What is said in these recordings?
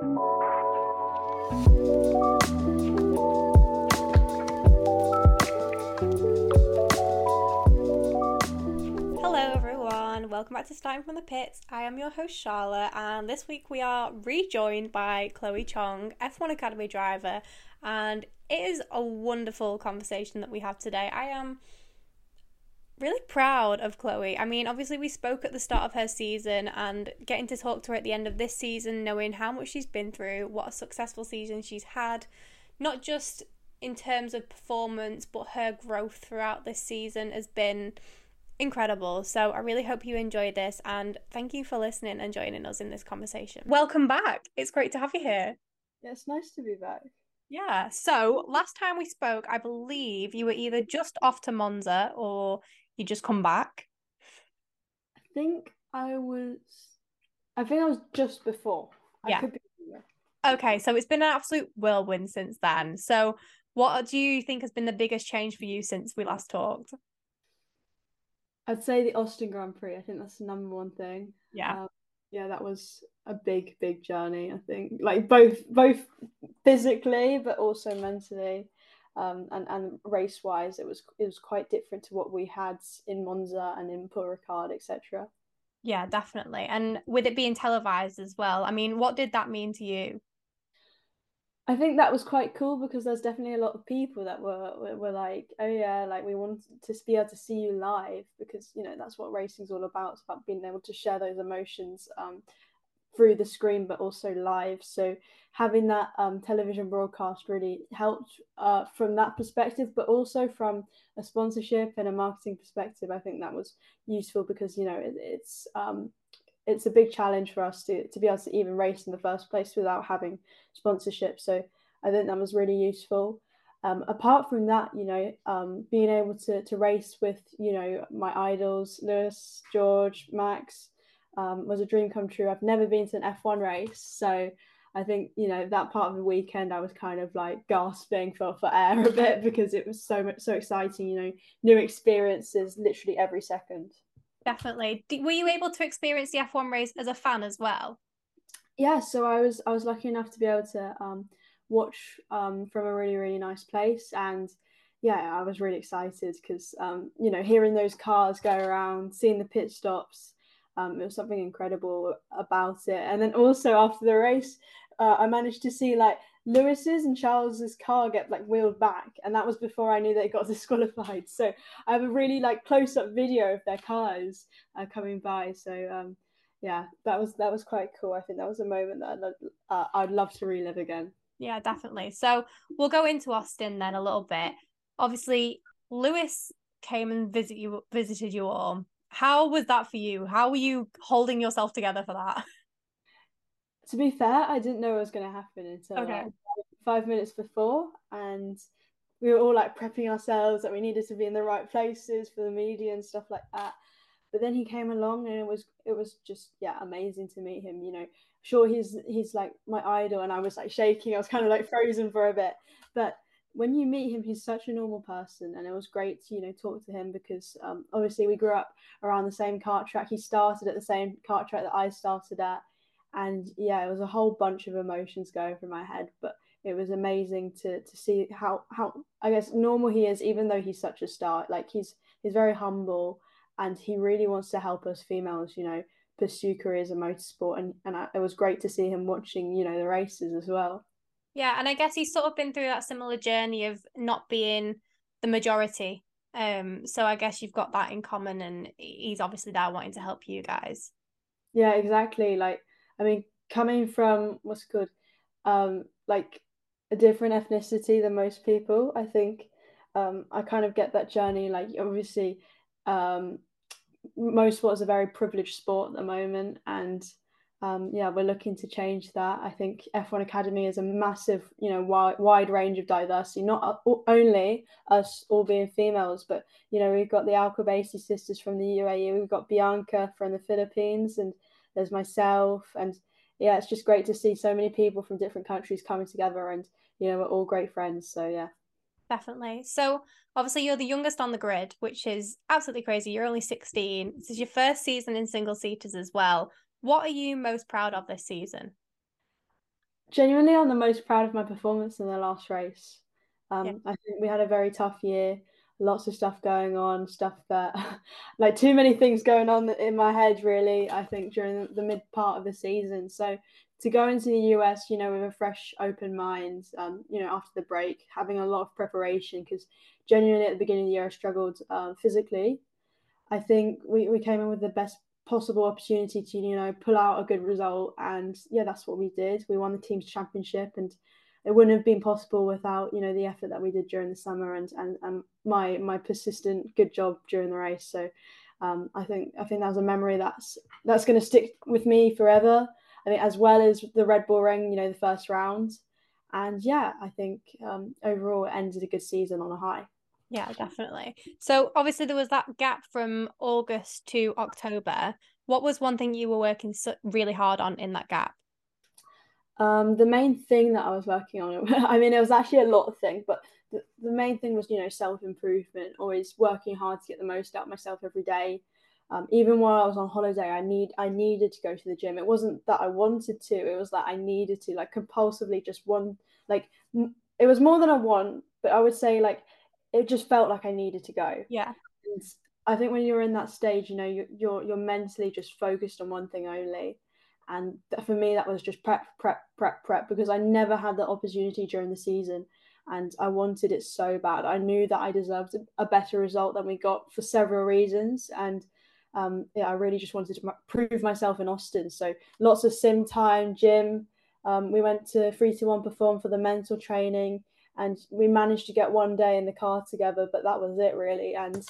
Hello, everyone. Welcome back to Starting from the Pits. I am your host, Charlotte, and this week we are rejoined by Chloe Chong, F1 Academy driver, and it is a wonderful conversation that we have today. I am really proud of Chloe. I mean, obviously, we spoke at the start of her season, and getting to talk to her at the end of this season, knowing how much she's been through, what a successful season she's had, not just in terms of performance, but her growth throughout this season has been incredible. So I really hope you enjoyed this and thank you for listening and joining us in this conversation. Welcome back. It's great to have you here. Yeah, it's nice to be back. Yeah. So last time we spoke, I believe you were either just off to Monza or you just come back. I think I was I think I was just before. Yeah. Okay, so it's been an absolute whirlwind since then. So what do you think has been the biggest change for you since we last talked? I'd say the Austin Grand Prix. I think that's the number one thing. Yeah. Um, yeah, that was a big, big journey. I think, like both, both physically, but also mentally, um, and and race wise, it was it was quite different to what we had in Monza and in Paul Ricard, etc. Yeah, definitely. And with it being televised as well, I mean, what did that mean to you? I think that was quite cool because there's definitely a lot of people that were, were, were like, oh yeah, like we want to be able to see you live because you know that's what racing's all about. It's about being able to share those emotions um, through the screen, but also live. So having that um, television broadcast really helped uh, from that perspective, but also from a sponsorship and a marketing perspective. I think that was useful because you know it, it's um, it's a big challenge for us to, to be able to even race in the first place without having sponsorship. So I think that was really useful. Um, apart from that, you know, um, being able to, to race with, you know, my idols, Lewis, George, Max, um, was a dream come true. I've never been to an F1 race. So I think, you know, that part of the weekend, I was kind of like gasping for, for air a bit because it was so much, so exciting, you know, new experiences literally every second. Definitely. Were you able to experience the F1 race as a fan as well? Yeah, so I was I was lucky enough to be able to um, watch um, from a really really nice place, and yeah, I was really excited because um, you know hearing those cars go around, seeing the pit stops, um, it was something incredible about it. And then also after the race, uh, I managed to see like Lewis's and Charles's car get like wheeled back, and that was before I knew they got disqualified. So I have a really like close up video of their cars uh, coming by. So um, yeah, that was that was quite cool. I think that was a moment that I'd, uh, I'd love to relive again. Yeah, definitely. So we'll go into Austin then a little bit. Obviously, Lewis came and visit you visited you all. How was that for you? How were you holding yourself together for that? to be fair, I didn't know it was going to happen until okay. like five minutes before, and we were all like prepping ourselves that we needed to be in the right places for the media and stuff like that. But then he came along, and it was it was just yeah amazing to meet him. You know, sure he's he's like my idol, and I was like shaking. I was kind of like frozen for a bit, but when you meet him, he's such a normal person, and it was great to you know talk to him because um, obviously we grew up around the same kart track. He started at the same kart track that I started at, and yeah it was a whole bunch of emotions going through my head but it was amazing to to see how how i guess normal he is even though he's such a star like he's he's very humble and he really wants to help us females you know pursue careers in motorsport and and I, it was great to see him watching you know the races as well yeah and i guess he's sort of been through that similar journey of not being the majority. Um so i guess you've got that in common and he's obviously there wanting to help you guys. Yeah exactly. Like I mean, coming from what's good, um, like a different ethnicity than most people, I think um, I kind of get that journey. Like, obviously, um, motorsport is a very privileged sport at the moment, and um, yeah, we're looking to change that. I think F1 Academy is a massive, you know, wide, wide range of diversity. Not only us all being females, but you know, we've got the Al Qubaisi sisters from the UAE, we've got Bianca from the Philippines, and there's myself and yeah it's just great to see so many people from different countries coming together and you know we're all great friends so yeah definitely so obviously you're the youngest on the grid which is absolutely crazy you're only 16 this is your first season in single seaters as well what are you most proud of this season genuinely, I'm the most proud of my performance in the last race. Um, yeah. I think we had a very tough year, lots of stuff going on, stuff that, like, too many things going on in my head, really, I think, during the mid part of the season. So, to go into the US, you know, with a fresh, open mind, um, you know, after the break, having a lot of preparation, because genuinely at the beginning of the year, I struggled uh, physically. I think we, we came in with the best possible opportunity to you know pull out a good result. And yeah that's what we did. We won the team's championship and it wouldn't have been possible without you know the effort that we did during the summer and and, and my my persistent good job during the race. So um, I think I think that's a memory that's that's going to stick with me forever. I think as well as the Red Bull Ring you know the first round. And yeah I think um, overall it ended a good season on a high yeah, definitely. So obviously there was that gap from August to October. What was one thing you were working so really hard on in that gap? Um, the main thing that I was working on, I mean, it was actually a lot of things, but the, the main thing was, you know, self improvement, always working hard to get the most out of myself every day. Um, even while I was on holiday, I need I needed to go to the gym. It wasn't that I wanted to; it was that I needed to, like compulsively, just one. Like it was more than a want, but I would say like it just felt like I needed to go. Yeah. And I think when you're in that stage, you know, you're you're, you're mentally just focused on one thing only. And for me, that was just prep, prep, prep, prep, because I never had the opportunity during the season, and I wanted it so bad. I knew that I deserved a better result than we got for several reasons, and um, yeah, I really just wanted to prove myself in Austin. So lots of sim time, gym. Um, we went to three to one perform for the mental training and we managed to get one day in the car together, but that was it really. And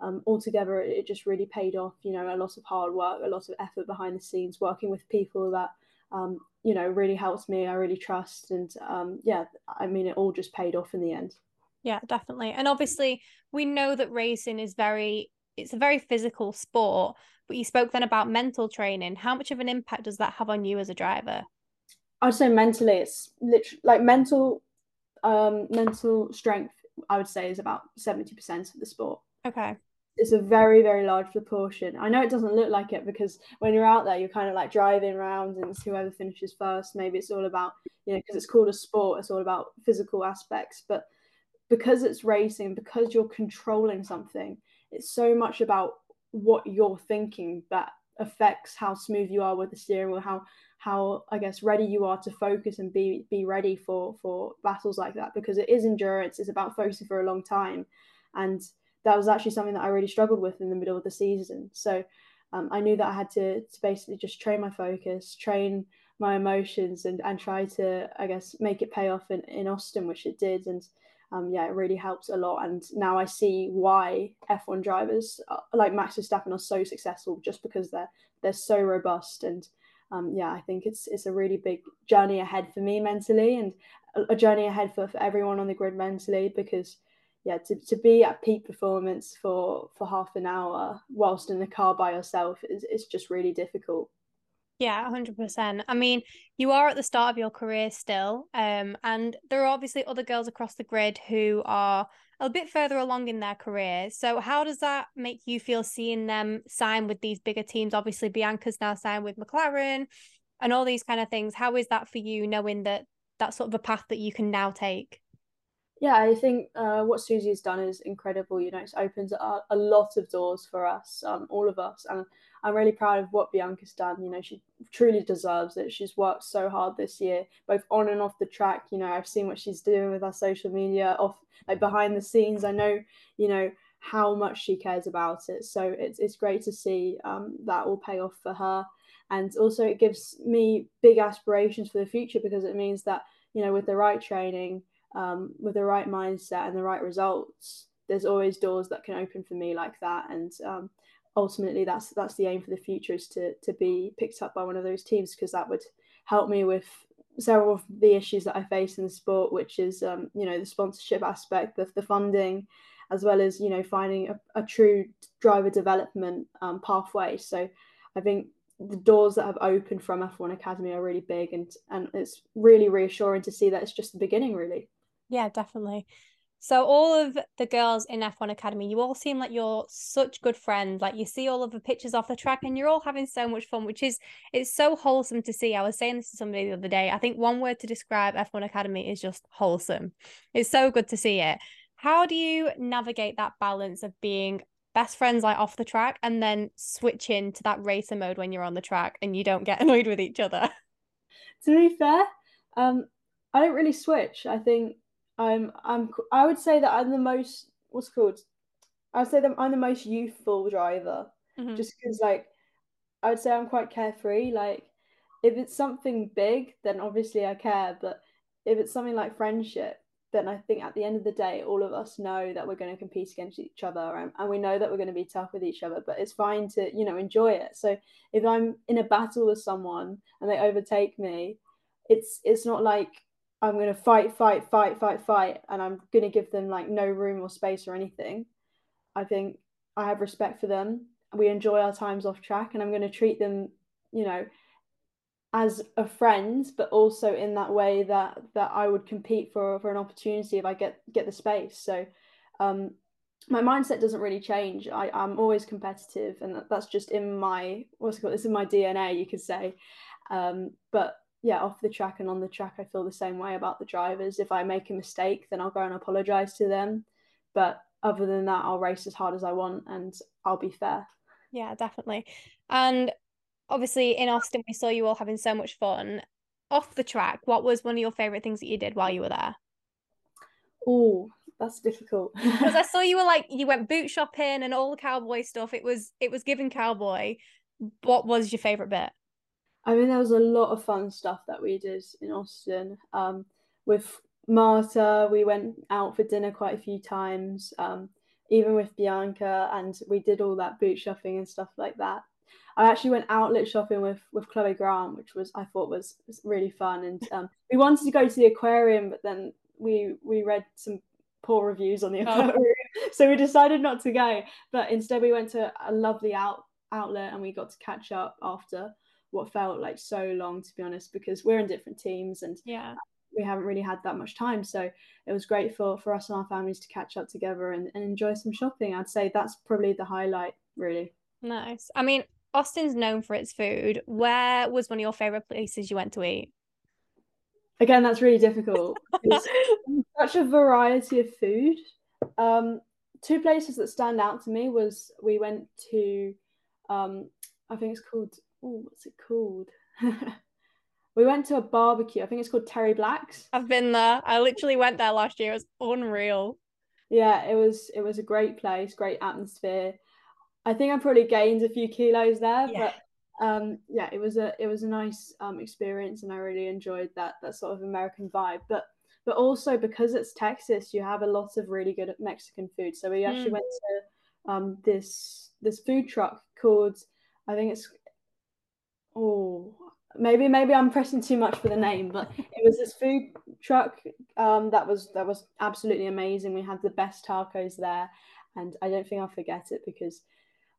um, altogether, it just really paid off. You know, a lot of hard work, a lot of effort behind the scenes, working with people that um, you know really helps me. I really trust, and um, yeah, I mean, it all just paid off in the end. Yeah, definitely. And obviously, we know that racing is very it's a very physical sport. But you spoke then about mental training. How much of an impact does that have on you as a driver? I'd say mentally, it's literally like mental um, mental strength, I would say, is about 70% of the sport. Okay. It's a very, very large proportion. I know it doesn't look like it because when you're out there, you're kind of like driving around and it's whoever finishes first. Maybe it's all about, you know, because it's called a sport, it's all about physical aspects. But because it's racing, because you're controlling something, it's so much about what you're thinking that affects how smooth you are with the steering wheel, how how I guess ready you are to focus and be be ready for for battles like that because it is endurance. It's about focusing for a long time, and that was actually something that I really struggled with in the middle of the season. So um, I knew that I had to, to basically just train my focus, train my emotions, and and try to I guess make it pay off in, in Austin, which it did, and. Um, yeah, it really helps a lot. And now I see why F1 drivers uh, like Max Verstappen are so successful just because they're they're so robust and um, yeah, I think it's it's a really big journey ahead for me mentally and a, journey ahead for, for everyone on the grid mentally because yeah, to, to be at peak performance for for half an hour whilst in the car by yourself is it's just really difficult. Yeah, 100%. I mean, you are at the start of your career still. Um, and there are obviously other girls across the grid who are a bit further along in their career. So, how does that make you feel seeing them sign with these bigger teams? Obviously, Bianca's now signed with McLaren and all these kind of things. How is that for you, knowing that that's sort of a path that you can now take? Yeah, I think uh, what Susie has done is incredible. You know, it's opened a, a lot of doors for us, um, all of us, and I'm really proud of what Bianca's done. You know, she truly deserves it. She's worked so hard this year, both on and off the track. You know, I've seen what she's doing with our social media, off like behind the scenes. I know, you know, how much she cares about it. So it's it's great to see um, that will pay off for her, and also it gives me big aspirations for the future because it means that you know with the right training, um, with the right mindset and the right results, there's always doors that can open for me like that, and um, ultimately that's that's the aim for the future is to to be picked up by one of those teams because that would help me with several of the issues that I face in the sport, which is um, you know the sponsorship aspect, the, the funding, as well as you know finding a, a true driver development um, pathway. So I think the doors that have opened from F1 Academy are really big, and and it's really reassuring to see that it's just the beginning, really. Yeah, definitely. So all of the girls in F1 Academy, you all seem like you're such good friends. Like you see all of the pictures off the track and you're all having so much fun, which is it's so wholesome to see. I was saying this to somebody the other day. I think one word to describe F1 Academy is just wholesome. It's so good to see it. How do you navigate that balance of being best friends like off the track and then switch into that racer mode when you're on the track and you don't get annoyed with each other? To be fair, um, I don't really switch. I think I'm I'm I would say that I'm the most what's called I'd say that I'm the most youthful driver. Mm-hmm. Just because like I would say I'm quite carefree. Like if it's something big, then obviously I care. But if it's something like friendship, then I think at the end of the day, all of us know that we're going to compete against each other and, and we know that we're going to be tough with each other, but it's fine to, you know, enjoy it. So if I'm in a battle with someone and they overtake me, it's it's not like I'm going to fight, fight, fight, fight, fight, and I'm going to give them like no room or space or anything. I think I have respect for them. We enjoy our times off track, and I'm going to treat them, you know, as a friend, but also in that way that that I would compete for for an opportunity if I get get the space. So, um, my mindset doesn't really change. I I'm always competitive, and that's just in my what's it called? This is my DNA, you could say. Um, but yeah, off the track and on the track, I feel the same way about the drivers. If I make a mistake, then I'll go and apologize to them. But other than that, I'll race as hard as I want and I'll be fair. Yeah, definitely. And obviously, in Austin, we saw you all having so much fun. Off the track, what was one of your favorite things that you did while you were there? Oh, that's difficult. Because I saw you were like you went boot shopping and all the cowboy stuff. It was it was given cowboy. What was your favorite bit? I mean, there was a lot of fun stuff that we did in Austin. Um, with Marta, we went out for dinner quite a few times, um, even with Bianca, and we did all that boot shopping and stuff like that. I actually went outlet shopping with with Chloe Grant, which was I thought was, was really fun. And um, we wanted to go to the aquarium, but then we we read some poor reviews on the oh. aquarium, oh. so we decided not to go. But instead, we went to a lovely out outlet and we got to catch up after what felt like so long to be honest because we're in different teams and yeah. we haven't really had that much time. So it was great for for us and our families to catch up together and, and enjoy some shopping. I'd say that's probably the highlight really. Nice. I mean austin's known for its food. Where was one of your favorite places you went to eat? Again that's really difficult such a variety of food. Um two places that stand out to me was we went to um i think it's called oh, what's it called? we went to a barbecue. I think it's called Terry Black's. I've been there. I literally went there last year. It was unreal. Yeah, it was. It was a great place, great atmosphere. I think I probably gained a few kilos there, yeah. but um, yeah, it was a it was a nice um, experience, and I really enjoyed that that sort of American vibe. But but also because it's Texas, you have a lot of really good Mexican food. So we actually mm. went to um, this this food truck called I think it's oh maybe maybe I'm pressing too much for the name, but it was this food truck um, that was that was absolutely amazing. We had the best tacos there, and I don't think I'll forget it because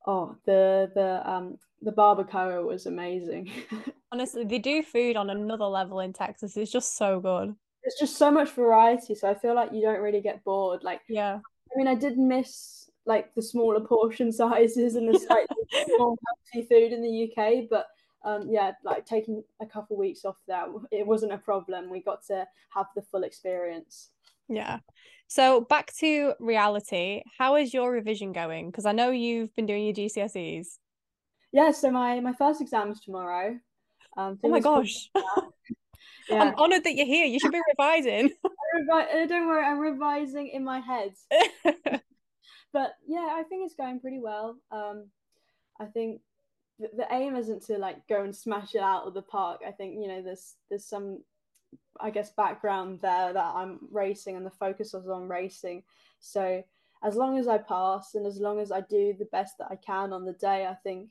oh the the um the barbacoa was amazing. Honestly, they do food on another level in Texas. It's just so good. There's just so much variety, so I feel like you don't really get bored. Like yeah, I mean, I did miss like the smaller portion sizes and the slightly more healthy food in the UK, but um, yeah, like taking a couple weeks off there, it wasn't a problem. We got to have the full experience. Yeah. So back to reality, how is your revision going? Because I know you've been doing your GCSEs. Yeah, so my my first exam is tomorrow. Um, oh my gosh. yeah. I'm honoured that you're here. You should be revising. Revi- uh, don't worry, I'm revising in my head. but yeah, I think it's going pretty well. Um, I think the, aim isn't to like go and smash it out of the park. I think you know there's there's some I guess background there that I'm racing and the focus was on racing. So as long as I pass and as long as I do the best that I can on the day, I think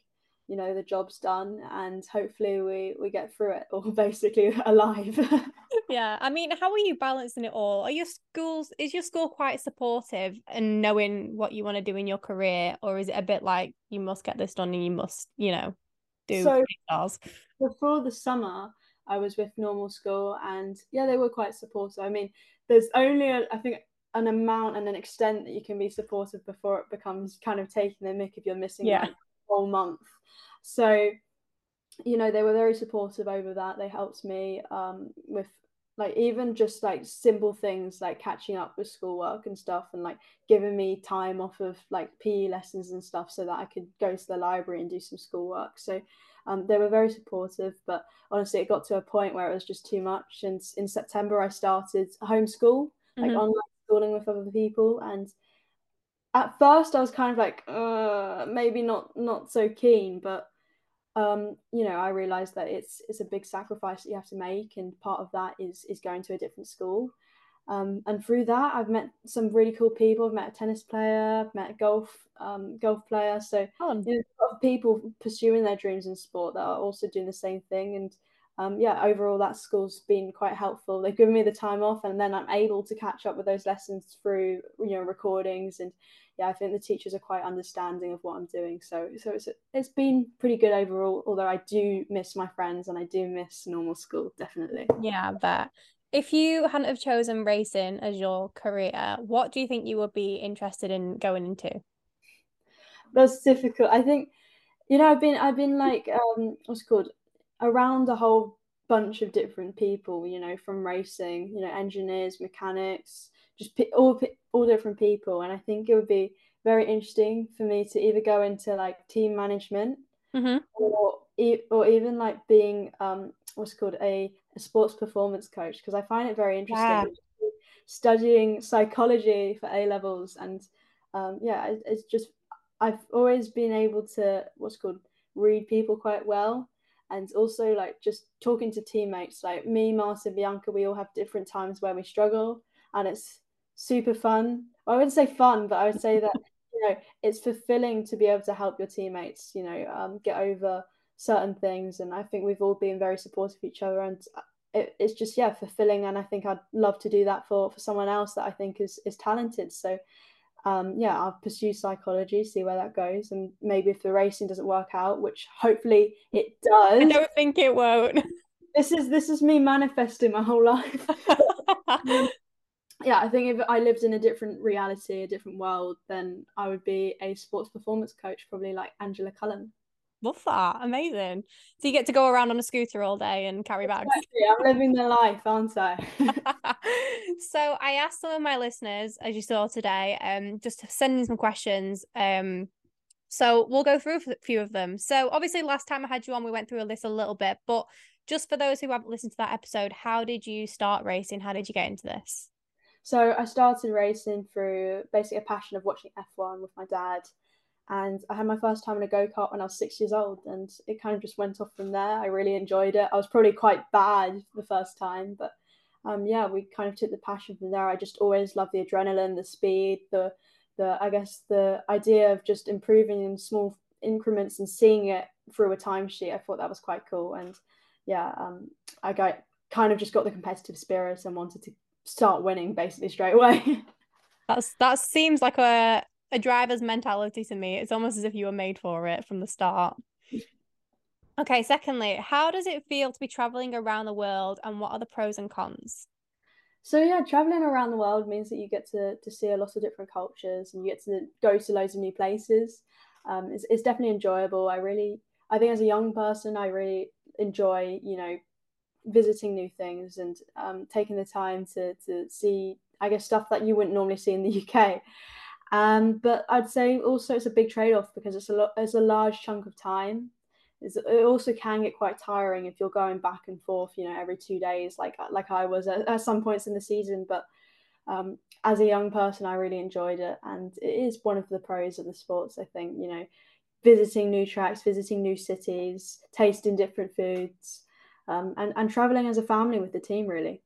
you know the job's done and hopefully we we get through it all basically alive. Yeah i mean how are you balancing it all? Are your schools is your school quite supportive and knowing what you want to do in your career or is it a bit like you must get this done and you must you know do so stars before the summer i was with normal school and yeah they were quite supportive. I mean there's only a, I think an amount and an extent that you can be supportive before it becomes kind of taking the mick if you're missing yeah. Whole month. So, you know, they were very supportive over that. They helped me um, with like even just like simple things like catching up with schoolwork and stuff and like giving me time off of like PE lessons and stuff so that I could go to the library and do some schoolwork. So um, they were very supportive, but honestly, it got to a point where it was just too much. And in September, I started homeschool, like mm-hmm. online schooling with other people. And at first, I was kind of like, uh, maybe not not so keen, but um, you know, I realized that it's it's a big sacrifice that you have to make, and part of that is is going to a different school. Um, and through that, I've met some really cool people. I've met a tennis player, I've met a golf um, golf player. So oh. you know, a lot of people pursuing their dreams in sport that are also doing the same thing. And um, yeah, overall, that school's been quite helpful. They've given me the time off, and then I'm able to catch up with those lessons through you know recordings. And yeah, I think the teachers are quite understanding of what I'm doing. So so it's it's been pretty good overall. Although I do miss my friends and I do miss normal school definitely. Yeah, but if you hadn't have chosen racing as your career, what do you think you would be interested in going into? That's difficult. I think, you know, I've been I've been like um what's called around a whole bunch of different people. You know, from racing, you know, engineers, mechanics, just all all different people, and I think it would be very interesting for me to either go into like team management mm-hmm. or or even like being um what's called a, a sports performance coach because I find it very interesting yeah. studying psychology for A levels and um yeah it, it's just I've always been able to what's called read people quite well and also like just talking to teammates like me Marta Bianca we all have different times where we struggle and it's super fun. I wouldn't say fun but I would say that you know it's fulfilling to be able to help your teammates you know um, get over certain things and I think we've all been very supportive of each other and it, it's just yeah fulfilling and I think I'd love to do that for for someone else that I think is is talented. So um, yeah, I'll pursue psychology, see where that goes, and maybe if the racing doesn't work out, which hopefully it does. I don't think it won't. This is this is me manifesting my whole life. yeah, I think if I lived in a different reality, a different world, then I would be a sports performance coach, probably like Angela Cullen. Love that. Amazing. So you get to go around on a scooter all day and carry bags. Exactly. I'm living the life, aren't I? so I asked some of my listeners, as you saw today, um, just to send in some questions. Um, so we'll go through a few of them. So obviously last time I had you on, we went through a list a little bit, but just for those who haven't listened to that episode, how did you start racing? How did you get into this? So I started racing through basically a passion of watching F1 with my dad and I had my first time in a go kart when I was six years old, and it kind of just went off from there. I really enjoyed it. I was probably quite bad the first time, but um, yeah, we kind of took the passion from there. I just always loved the adrenaline, the speed, the the I guess the idea of just improving in small increments and seeing it through a timesheet. I thought that was quite cool, and yeah, um, I got kind of just got the competitive spirit and wanted to start winning basically straight away. That's that seems like a a driver's mentality to me. It's almost as if you were made for it from the start. Okay, secondly, how does it feel to be traveling around the world and what are the pros and cons? So yeah, traveling around the world means that you get to, to see a lot of different cultures and you get to go to loads of new places. Um, it's, it's definitely enjoyable. I really, I think as a young person, I really enjoy, you know, visiting new things and um, taking the time to to see, I guess, stuff that you wouldn't normally see in the UK. Um, but I'd say also it's a big trade off because it's a lot, it's a large chunk of time. It's, it also can get quite tiring if you're going back and forth, you know, every two days, like like I was at, at some points in the season. But um, as a young person, I really enjoyed it, and it is one of the pros of the sports. I think you know, visiting new tracks, visiting new cities, tasting different foods, um, and and traveling as a family with the team really.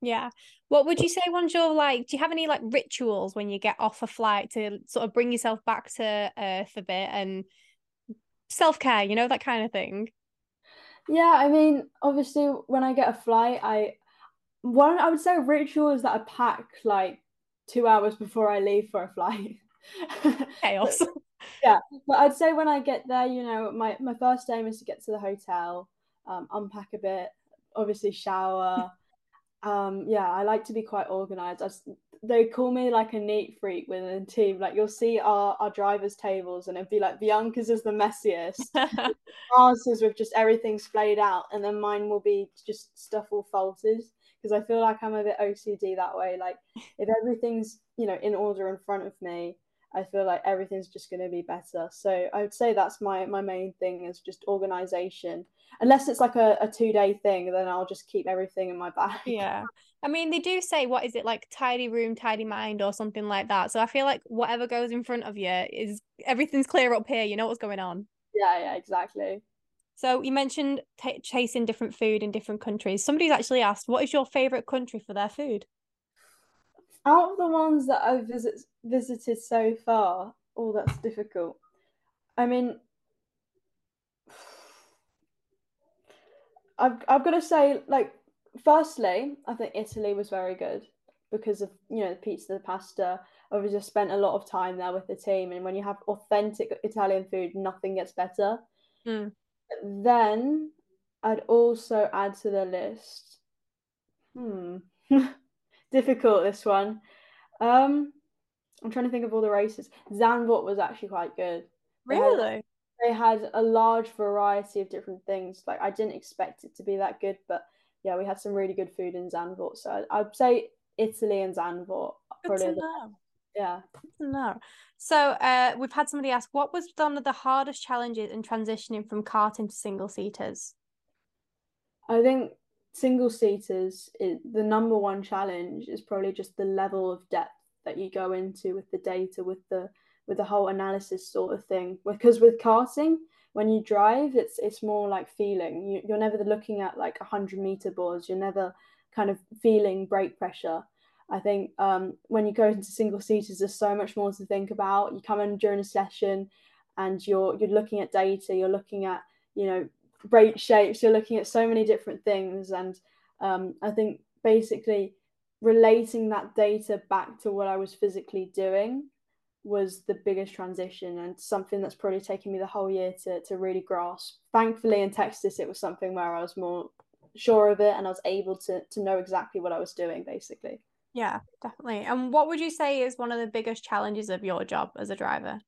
Yeah. What would you say one's your like do you have any like rituals when you get off a flight to sort of bring yourself back to earth a bit and self-care, you know, that kind of thing? Yeah, I mean, obviously when I get a flight, I one I would say ritual is that I pack like two hours before I leave for a flight. Chaos. yeah. But I'd say when I get there, you know, my, my first aim is to get to the hotel, um, unpack a bit, obviously shower um, yeah, I like to be quite organized. I, they call me like a neat freak within the team. Like you'll see our, our drivers' tables and it'd be like Bianca's is the messiest. Ours is with just everything splayed out, and then mine will be just stuff all folded. Because I feel like I'm a bit OCD that way. Like if everything's, you know, in order in front of me, I feel like everything's just gonna be better. So I would say that's my my main thing is just organization. Unless it's like a, a two day thing, then I'll just keep everything in my bag. Yeah. I mean, they do say, what is it like, tidy room, tidy mind, or something like that. So I feel like whatever goes in front of you is everything's clear up here. You know what's going on. Yeah, yeah, exactly. So you mentioned t- chasing different food in different countries. Somebody's actually asked, what is your favorite country for their food? Out of the ones that I've visit- visited so far, oh, that's difficult. I mean, I've I've got to say, like firstly, I think Italy was very good because of you know the pizza, the pasta. I've just spent a lot of time there with the team, and when you have authentic Italian food, nothing gets better. Mm. Then I'd also add to the list. Hmm, difficult this one. Um, I'm trying to think of all the races. Zandvoort was actually quite good. Really? They had, a large variety of different things. Like I didn't expect it to be that good, but yeah, we had some really good food in Zandvoort. So I'd, say Italy and Zandvoort. Good to know. Yeah. Know. So uh, we've had somebody ask, what was one of the hardest challenges in transitioning from karting to single seaters? I think single seaters, is, the number one challenge is probably just the level of depth that you go into with the data, with the with the whole analysis sort of thing. Because with karting, when you drive, it's it's more like feeling. You, you're never looking at like hundred meter boards. You're never kind of feeling brake pressure. I think um, when you go into single seaters, there's so much more to think about. You come in during a session, and you're you're looking at data. You're looking at you know brake shapes. You're looking at so many different things, and um, I think basically relating that data back to what I was physically doing was the biggest transition and something that's probably taken me the whole year to, to really grasp. Thankfully, in Texas, it was something where I was more sure of it and I was able to, to know exactly what I was doing, basically. Yeah, definitely. And what would you say is one of the biggest challenges of your job as a driver?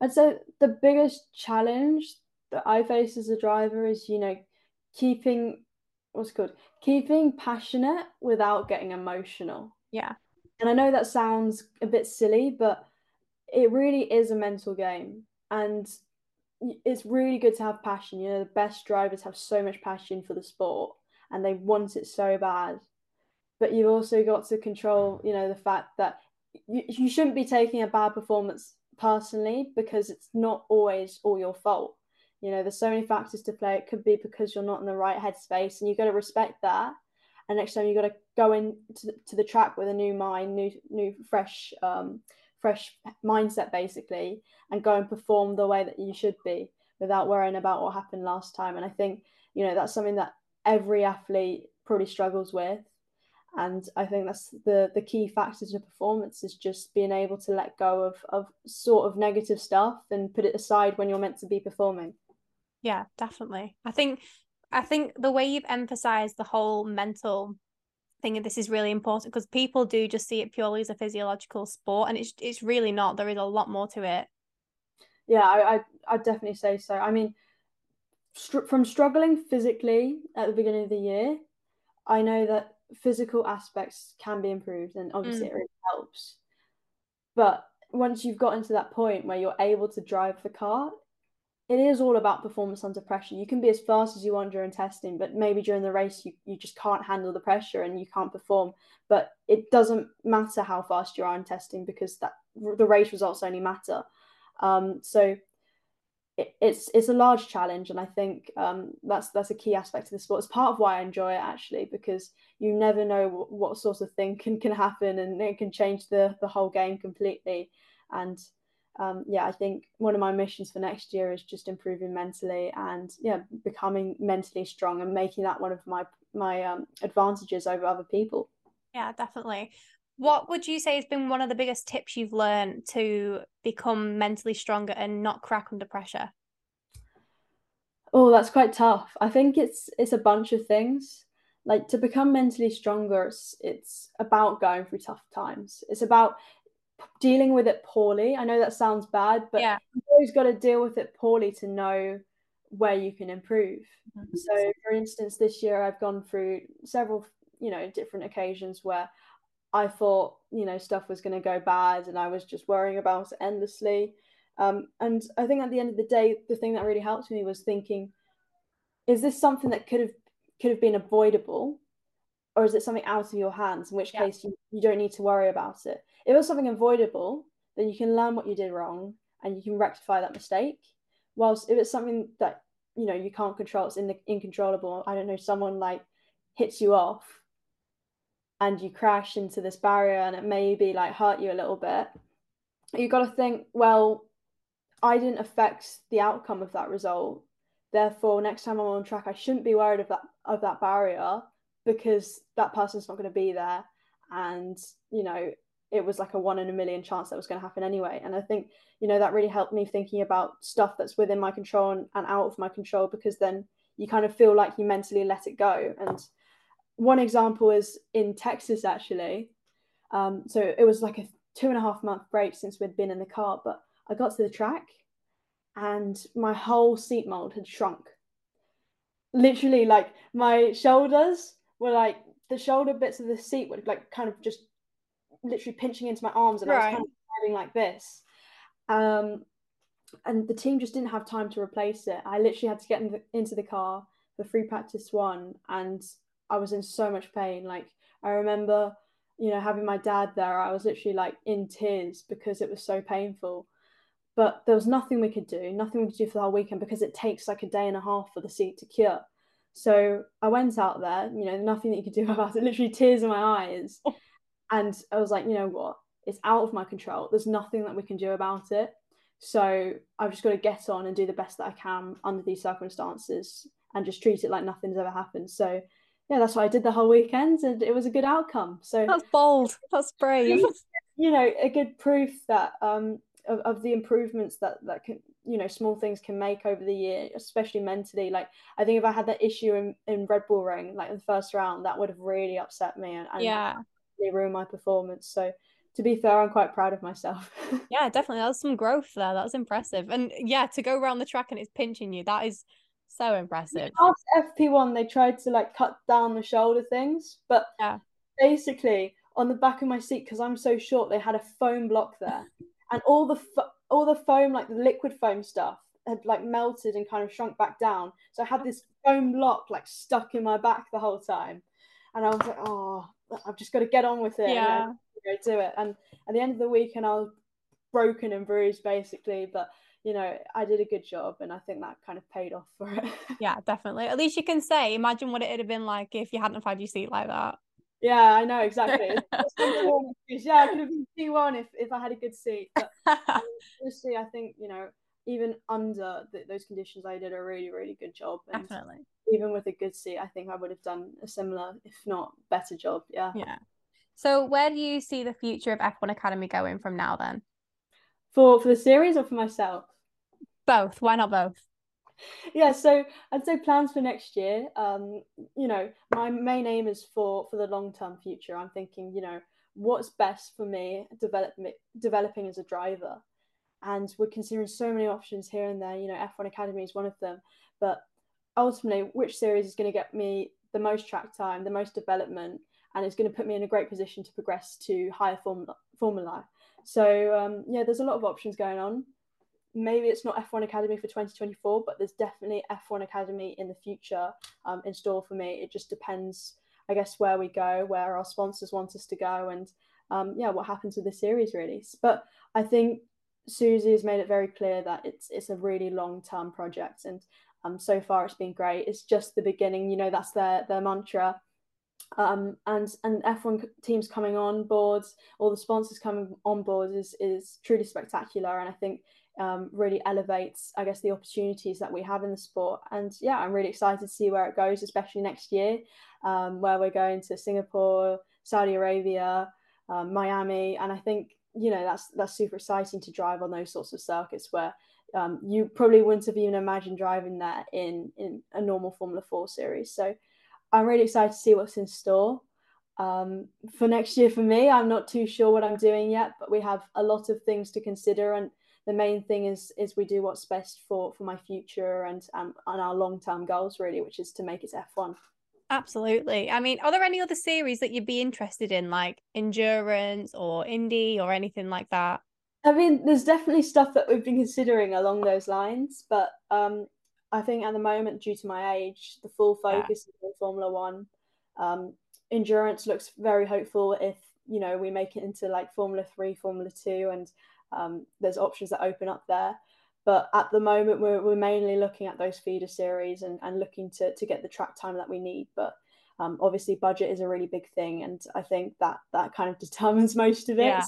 I'd say the biggest challenge that I face as a driver is, you know, keeping what's called keeping passionate without getting emotional. Yeah. And I know that sounds a bit silly, but it really is a mental game. And it's really good to have passion. You know, the best drivers have so much passion for the sport and they want it so bad. But you've also got to control, you know, the fact that you, you shouldn't be taking a bad performance personally because it's not always all your fault. You know, there's so many factors to play. It could be because you're not in the right headspace, and you've got to respect that. And next time you've got to go in to, to the track with a new mind new new fresh um, fresh mindset basically and go and perform the way that you should be without worrying about what happened last time. And i think you know that's something that every athlete probably struggles with. And i think that's the the key factor to performance is just being able to let go of of sort of negative stuff and put it aside when you're meant to be performing yeah definitely. I think I think the way you've emphasized the whole mental thing of this is really important because people do just see it purely as a physiological sport and it's it's really not. There is a lot more to it. Yeah i i I'd definitely say so. I mean str- from struggling physically at the beginning of the year i know that physical aspects can be improved and obviously mm. it really helps. But once you've gotten to that point where you're able to drive the car it is all about performance under pressure. You can be as fast as you want during testing, but maybe during the race you, you just can't handle the pressure and you can't perform. But it doesn't matter how fast you are in testing because that the race results only matter. Um, so it, it's it's a large challenge, and I think um, that's that's a key aspect of the sport. It's part of why I enjoy it actually because you never know what, what sort of thing can can happen and it can change the the whole game completely. And um, yeah, I think one of my missions for next year is just improving mentally and yeah, becoming mentally strong and making that one of my my um, advantages over other people. Yeah, definitely. What would you say has been one of the biggest tips you've learned to become mentally stronger and not crack under pressure? Oh, that's quite tough. I think it's it's a bunch of things. like to become mentally stronger it's it's about going through tough times it's about dealing with it poorly i know that sounds bad but yeah. you've always got to deal with it poorly to know where you can improve mm-hmm. so for instance this year i've gone through several you know different occasions where i thought you know stuff was going to go bad and i was just worrying about it endlessly um, and i think at the end of the day the thing that really helped me was thinking is this something that could have could have been avoidable or is it something out of your hands in which yeah. case you, you don't need to worry about it? If it's something avoidable then you can learn what you did wrong and you can rectify that mistake. Whilst if it's something that you know you can't control it's in the incontrollable i don't know someone like hits you off and you crash into this barrier and it maybe like hurt you a little bit you've got to think well i didn't affect the outcome of that result. Therefore, next time I'm on track, I shouldn't be worried of that of that barrier because that person's not going to be there, and you know it was like a one in a million chance that was going to happen anyway. And I think you know that really helped me thinking about stuff that's within my control and, and out of my control because then you kind of feel like you mentally let it go. And one example is in Texas actually. Um, so it was like a two and a half month break since we'd been in the car, but I got to the track and my whole seat mold had shrunk. Literally, like my shoulders were like the shoulder bits of the seat were like kind of just literally pinching into my arms, and right. I was kind of driving like this. Um, and the team just didn't have time to replace it. I literally had to get in the, into the car for free practice one, and I was in so much pain. Like I remember, you know, having my dad there. I was literally like in tears because it was so painful but there was nothing we could do, nothing we could do for the whole weekend because it takes like a day and a half for the seat to cure. So I went out there, you know, nothing that you could do about it, literally tears in my eyes. and I was like, you know what? It's out of my control. There's nothing that we can do about it. So I've just got to get on and do the best that I can under these circumstances and just treat it like nothing's ever happened. So yeah, that's what I did the whole weekend and it was a good outcome. So that's bold. That's brave. You know, a good proof that um, of, of the improvements that that can you know small things can make over the year especially mentally. Like i think if i had that issue in, in red bull ring like in the first round that would have really upset me and, and yeah. really ruined my performance. So to be fair i'm quite proud of myself. Yeah definitely. That was some growth there. That was impressive. And yeah to go around the track and it's pinching you that is so impressive. After fp1 they tried to like cut down the shoulder things but yeah. basically on the back of my seat because i'm so short they had a foam block there. And all the fo- all the foam, like the liquid foam stuff, had like melted and kind of shrunk back down. So I had this foam block like stuck in my back the whole time, and I was like, oh, I've just got to get on with it. Yeah, do it. And at the end of the weekend, I was broken and bruised basically, but you know, I did a good job and I think that kind of paid off for it. yeah, definitely. At least you can say, imagine what it would have been like if you hadn't had your seat like that. Yeah, I know exactly. yeah, I could have been P one if, if I had a good seat. But honestly, I think you know even under the, those conditions, I did a really really good job. And Definitely. Even with a good seat, I think I would have done a similar, if not better, job. Yeah. Yeah. So where do you see the future of F1 Academy going from now then? For for the series or for myself? Both. Why not both? yeah so i'd say plans for next year um you know my main aim is for for the long term future. I'm thinking you know what's best for me develop, developing as a driver. And we're considering so many options here and there you know f1 academy is one of them. But ultimately which series is going to get me the most track time the most development and it's going to put me in a great position to progress to higher formula formula. So um, yeah there's a lot of options going on maybe it's not F1 Academy for 2024, but there's definitely F1 Academy in the future um, in store for me. It just depends, I guess, where we go, where our sponsors want us to go, and um, yeah, what happens with the series really. But I think Susie has made it very clear that it's it's a really long term project, and um, so far it's been great. It's just the beginning, you know. That's their their mantra. Um, and and F1 teams coming on board, all the sponsors coming on board is is truly spectacular, and I think um, really elevates, I guess, the opportunities that we have in the sport. And yeah, I'm really excited to see where it goes, especially next year, um, where we're going to Singapore, Saudi Arabia, um, Miami, and I think you know that's that's super exciting to drive on those sorts of circuits where um, you probably wouldn't have even imagined driving there in in a normal Formula Four series. So I'm really excited to see what's in store. Um, for next year, for me, I'm not too sure what I'm doing yet, but we have a lot of things to consider, and the main thing is is we do what's best for for my future and um, and our long term goals, really, which is to make it F1. Absolutely. I mean, are there any other series that you'd be interested in, like endurance or Indy or anything like that? I mean, there's definitely stuff that we've been considering along those lines, but um, I think at the moment, due to my age, the full focus yeah. is on Formula One. Um, endurance looks very hopeful if you know we make it into like Formula Three, Formula Two, and um, there's options that open up there. But at the moment, we're, we're mainly looking at those feeder series and, and looking to, to get the track time that we need. But um, obviously, budget is a really big thing, and I think that that kind of determines most of it. Yeah.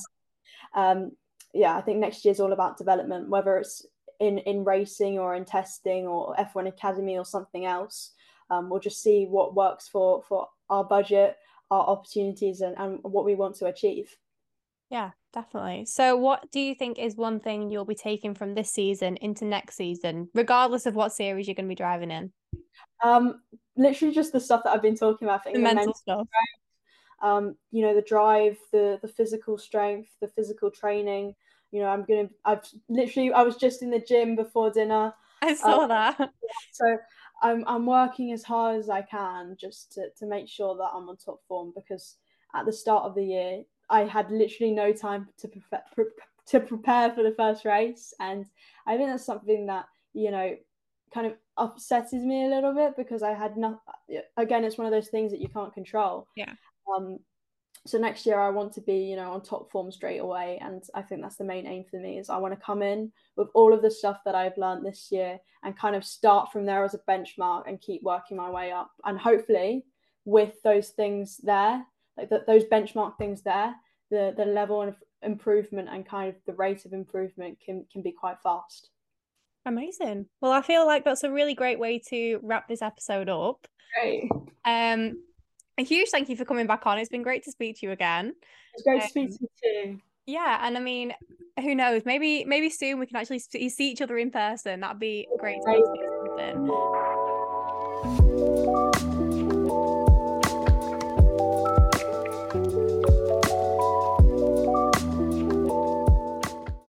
Um, yeah, I think next year is all about development, whether it's in in racing or in testing or F1 Academy or something else. Um, we'll just see what works for for our budget, our opportunities, and, and what we want to achieve. Yeah, definitely. So, what do you think is one thing you'll be taking from this season into next season, regardless of what series you're going to be driving in? Um, literally just the stuff that I've been talking about. the, the mental, mental stuff. Um, you know, the drive, the the physical strength, the physical training. You know, I'm gonna. I've literally. I was just in the gym before dinner. I saw um, that. So I'm I'm working as hard as I can just to to make sure that I'm on top form because at the start of the year I had literally no time to prepare, pre- to prepare for the first race, and I think that's something that you know kind of upsets me a little bit because I had not. Again, it's one of those things that you can't control. Yeah. Um. So next year I want to be, you know, on top form straight away, and I think that's the main aim for me. Is I want to come in with all of the stuff that I've learned this year and kind of start from there as a benchmark and keep working my way up, and hopefully with those things there like that those benchmark things there the the level of improvement and kind of the rate of improvement can can be quite fast. Amazing. Well i feel like that's a really great way to wrap this episode up. Great. Um a huge thank you for coming back on. It's been great to speak to you again. It's great um, to speak to you too. yeah and i mean who knows? Maybe maybe soon we can actually see each other in person. That'd be great to something